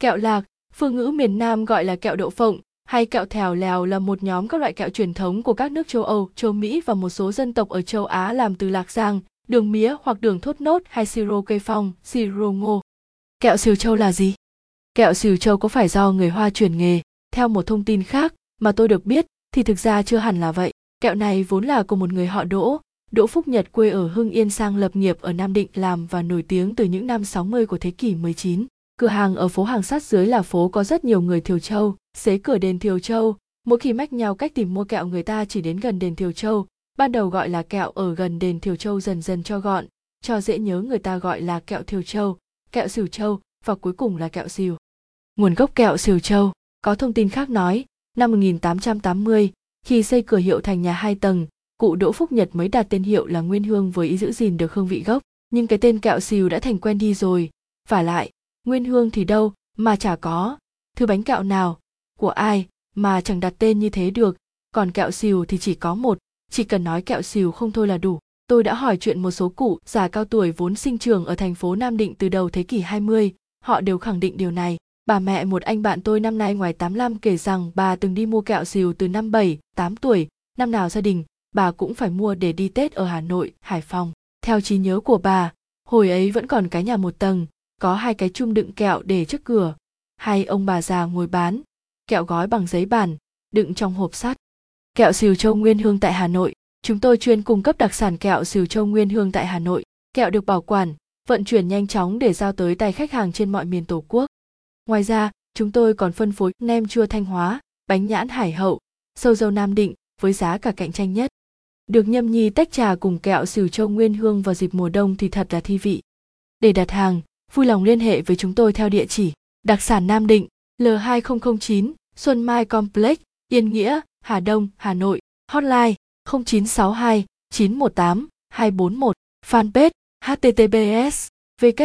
Kẹo lạc, phương ngữ miền Nam gọi là kẹo đậu phộng, hay kẹo thèo lèo là một nhóm các loại kẹo truyền thống của các nước châu Âu, châu Mỹ và một số dân tộc ở châu Á làm từ lạc giang, đường mía hoặc đường thốt nốt hay siro cây phong, siro ngô. Kẹo xìu châu là gì? Kẹo xìu châu có phải do người Hoa chuyển nghề? Theo một thông tin khác mà tôi được biết thì thực ra chưa hẳn là vậy. Kẹo này vốn là của một người họ Đỗ, Đỗ Phúc Nhật quê ở Hưng Yên sang lập nghiệp ở Nam Định làm và nổi tiếng từ những năm 60 của thế kỷ 19. Cửa hàng ở phố hàng sát dưới là phố có rất nhiều người Thiều Châu, xế cửa đền Thiều Châu. Mỗi khi mách nhau cách tìm mua kẹo người ta chỉ đến gần đền Thiều Châu, ban đầu gọi là kẹo ở gần đền Thiều Châu dần dần cho gọn, cho dễ nhớ người ta gọi là kẹo Thiều Châu, kẹo Sửu Châu và cuối cùng là kẹo Sửu. Nguồn gốc kẹo Sửu Châu, có thông tin khác nói, năm 1880, khi xây cửa hiệu thành nhà hai tầng, cụ Đỗ Phúc Nhật mới đặt tên hiệu là Nguyên Hương với ý giữ gìn được hương vị gốc, nhưng cái tên kẹo Sìu đã thành quen đi rồi, và lại, Nguyên Hương thì đâu mà chả có, thứ bánh kẹo nào, của ai mà chẳng đặt tên như thế được, còn kẹo xìu thì chỉ có một, chỉ cần nói kẹo xìu không thôi là đủ. Tôi đã hỏi chuyện một số cụ già cao tuổi vốn sinh trường ở thành phố Nam Định từ đầu thế kỷ 20, họ đều khẳng định điều này. Bà mẹ một anh bạn tôi năm nay ngoài 85 kể rằng bà từng đi mua kẹo xìu từ năm 7, 8 tuổi, năm nào gia đình, bà cũng phải mua để đi Tết ở Hà Nội, Hải Phòng. Theo trí nhớ của bà, hồi ấy vẫn còn cái nhà một tầng, có hai cái chung đựng kẹo để trước cửa. Hai ông bà già ngồi bán, kẹo gói bằng giấy bản, đựng trong hộp sắt. Kẹo xìu châu Nguyên Hương tại Hà Nội, chúng tôi chuyên cung cấp đặc sản kẹo xìu châu Nguyên Hương tại Hà Nội. Kẹo được bảo quản, vận chuyển nhanh chóng để giao tới tay khách hàng trên mọi miền Tổ quốc. Ngoài ra, chúng tôi còn phân phối nem chua Thanh Hóa, bánh nhãn Hải Hậu, sâu dâu Nam Định với giá cả cạnh tranh nhất. Được nhâm nhi tách trà cùng kẹo xìu châu nguyên hương vào dịp mùa đông thì thật là thi vị. Để đặt hàng, vui lòng liên hệ với chúng tôi theo địa chỉ đặc sản Nam Định, L2009, Xuân Mai Complex, Yên Nghĩa, Hà Đông, Hà Nội, hotline 0962 918 241, fanpage https www